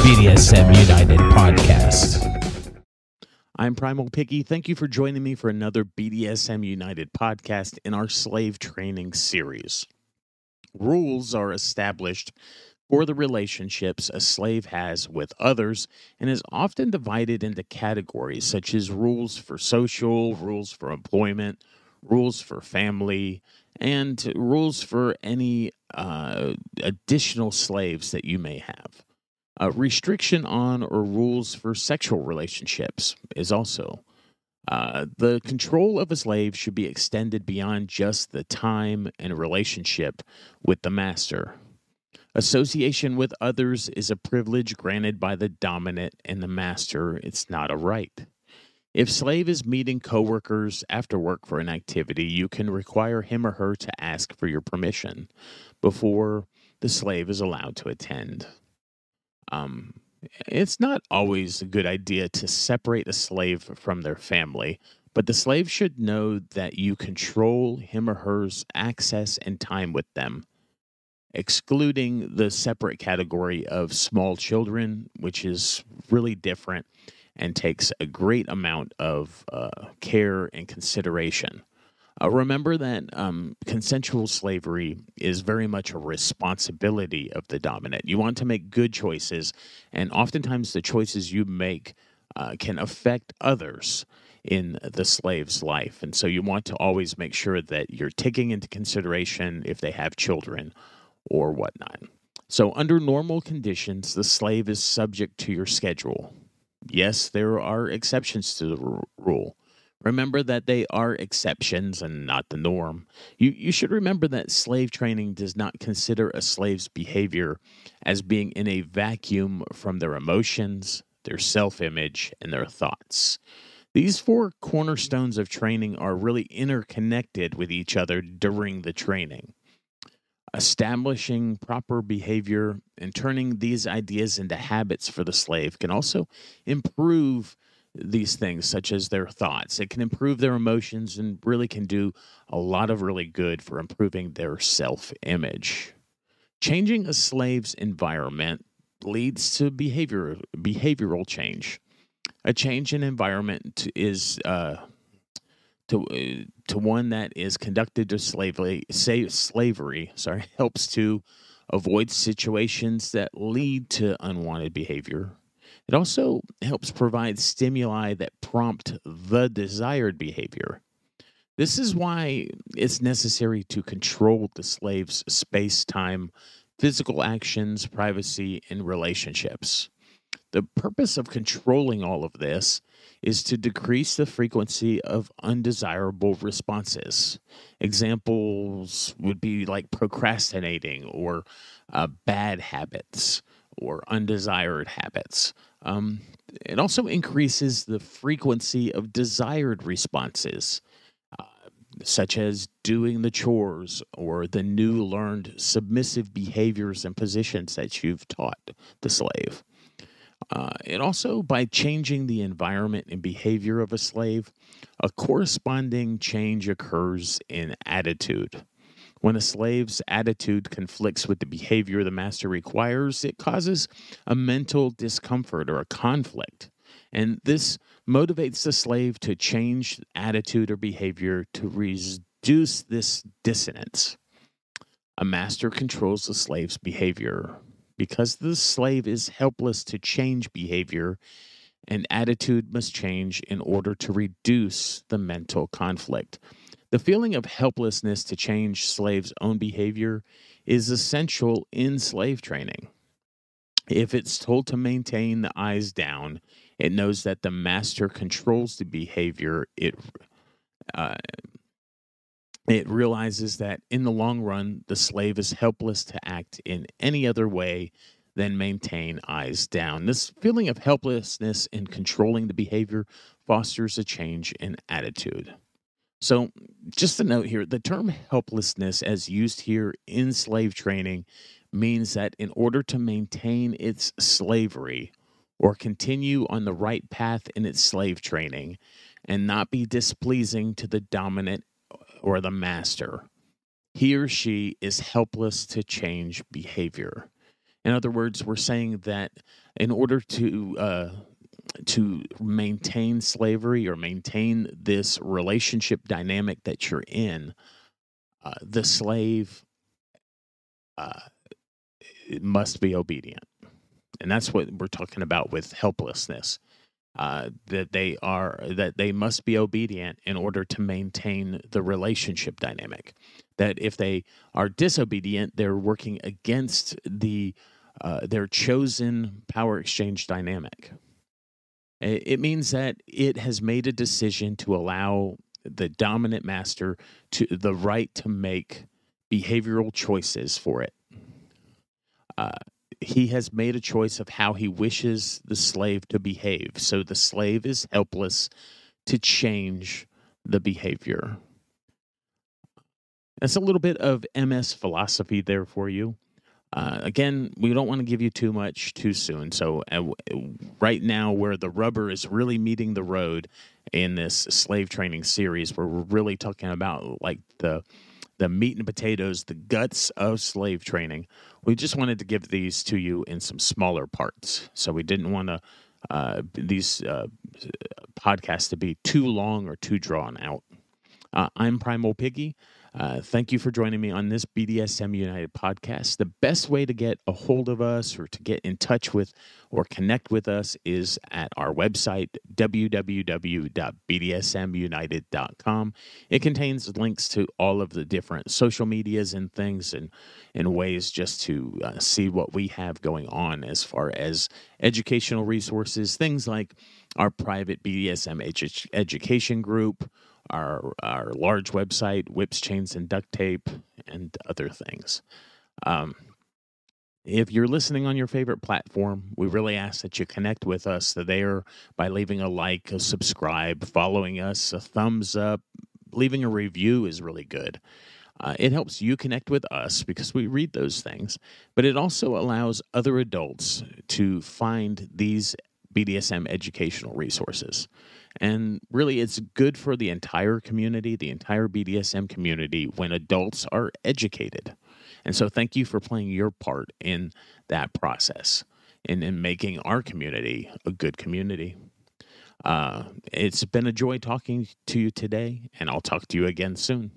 BDSM United podcast. I'm Primal Piggy. Thank you for joining me for another BDSM United podcast in our slave training series. Rules are established for the relationships a slave has with others and is often divided into categories such as rules for social, rules for employment, rules for family, and rules for any uh, additional slaves that you may have. A restriction on or rules for sexual relationships is also. Uh, the control of a slave should be extended beyond just the time and relationship with the master. Association with others is a privilege granted by the dominant and the master. It's not a right. If slave is meeting coworkers after work for an activity, you can require him or her to ask for your permission before the slave is allowed to attend. Um, it's not always a good idea to separate a slave from their family, but the slave should know that you control him or her's access and time with them, excluding the separate category of small children, which is really different and takes a great amount of uh, care and consideration. Uh, remember that um, consensual slavery is very much a responsibility of the dominant. You want to make good choices, and oftentimes the choices you make uh, can affect others in the slave's life. And so you want to always make sure that you're taking into consideration if they have children or whatnot. So, under normal conditions, the slave is subject to your schedule. Yes, there are exceptions to the r- rule. Remember that they are exceptions and not the norm. You, you should remember that slave training does not consider a slave's behavior as being in a vacuum from their emotions, their self image, and their thoughts. These four cornerstones of training are really interconnected with each other during the training. Establishing proper behavior and turning these ideas into habits for the slave can also improve these things, such as their thoughts. It can improve their emotions and really can do a lot of really good for improving their self image. Changing a slave's environment leads to behavior behavioral change. A change in environment is uh, to uh, to one that is conducted to slavery, say slavery, sorry, helps to avoid situations that lead to unwanted behavior. It also helps provide stimuli that prompt the desired behavior. This is why it's necessary to control the slave's space time, physical actions, privacy, and relationships. The purpose of controlling all of this is to decrease the frequency of undesirable responses. Examples would be like procrastinating or uh, bad habits or undesired habits. Um, it also increases the frequency of desired responses, uh, such as doing the chores or the new learned submissive behaviors and positions that you've taught the slave. Uh, and also, by changing the environment and behavior of a slave, a corresponding change occurs in attitude. When a slave's attitude conflicts with the behavior the master requires, it causes a mental discomfort or a conflict. And this motivates the slave to change attitude or behavior to reduce this dissonance. A master controls the slave's behavior because the slave is helpless to change behavior, and attitude must change in order to reduce the mental conflict. The feeling of helplessness to change slaves' own behavior is essential in slave training. If it's told to maintain the eyes down, it knows that the master controls the behavior. It uh, it realizes that in the long run, the slave is helpless to act in any other way than maintain eyes down. This feeling of helplessness in controlling the behavior fosters a change in attitude. So, just a note here the term helplessness, as used here in slave training, means that in order to maintain its slavery or continue on the right path in its slave training and not be displeasing to the dominant or the master, he or she is helpless to change behavior. In other words, we're saying that in order to uh, to maintain slavery or maintain this relationship dynamic that you're in, uh, the slave uh, must be obedient, and that's what we're talking about with helplessness. Uh, that they are that they must be obedient in order to maintain the relationship dynamic. That if they are disobedient, they're working against the uh, their chosen power exchange dynamic. It means that it has made a decision to allow the dominant master to the right to make behavioral choices for it. Uh, he has made a choice of how he wishes the slave to behave. So the slave is helpless to change the behavior. That's a little bit of MS philosophy there for you. Uh, again, we don't want to give you too much too soon. So, uh, right now, where the rubber is really meeting the road in this slave training series, where we're really talking about like the the meat and potatoes, the guts of slave training, we just wanted to give these to you in some smaller parts. So we didn't want to uh, these uh, podcasts to be too long or too drawn out. Uh, I'm Primal Piggy. Uh, thank you for joining me on this BDSM United podcast. The best way to get a hold of us or to get in touch with or connect with us is at our website, www.bdsmunited.com. It contains links to all of the different social medias and things and, and ways just to uh, see what we have going on as far as educational resources, things like our private BDSM edu- education group our our large website, whips, chains, and duct tape, and other things. Um, if you're listening on your favorite platform, we really ask that you connect with us there by leaving a like, a subscribe, following us, a thumbs up, leaving a review is really good. Uh, it helps you connect with us because we read those things, but it also allows other adults to find these BDSM educational resources. And really, it's good for the entire community, the entire BDSM community, when adults are educated. And so, thank you for playing your part in that process and in making our community a good community. Uh, it's been a joy talking to you today, and I'll talk to you again soon.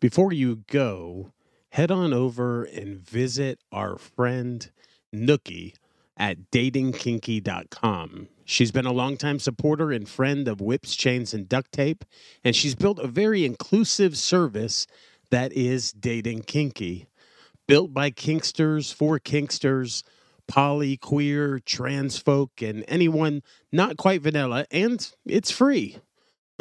Before you go, head on over and visit our friend Nookie at datingkinky.com. She's been a longtime supporter and friend of whips, chains, and duct tape, and she's built a very inclusive service that is Dating Kinky. Built by Kinksters for Kinksters, poly, queer, trans folk, and anyone not quite vanilla, and it's free.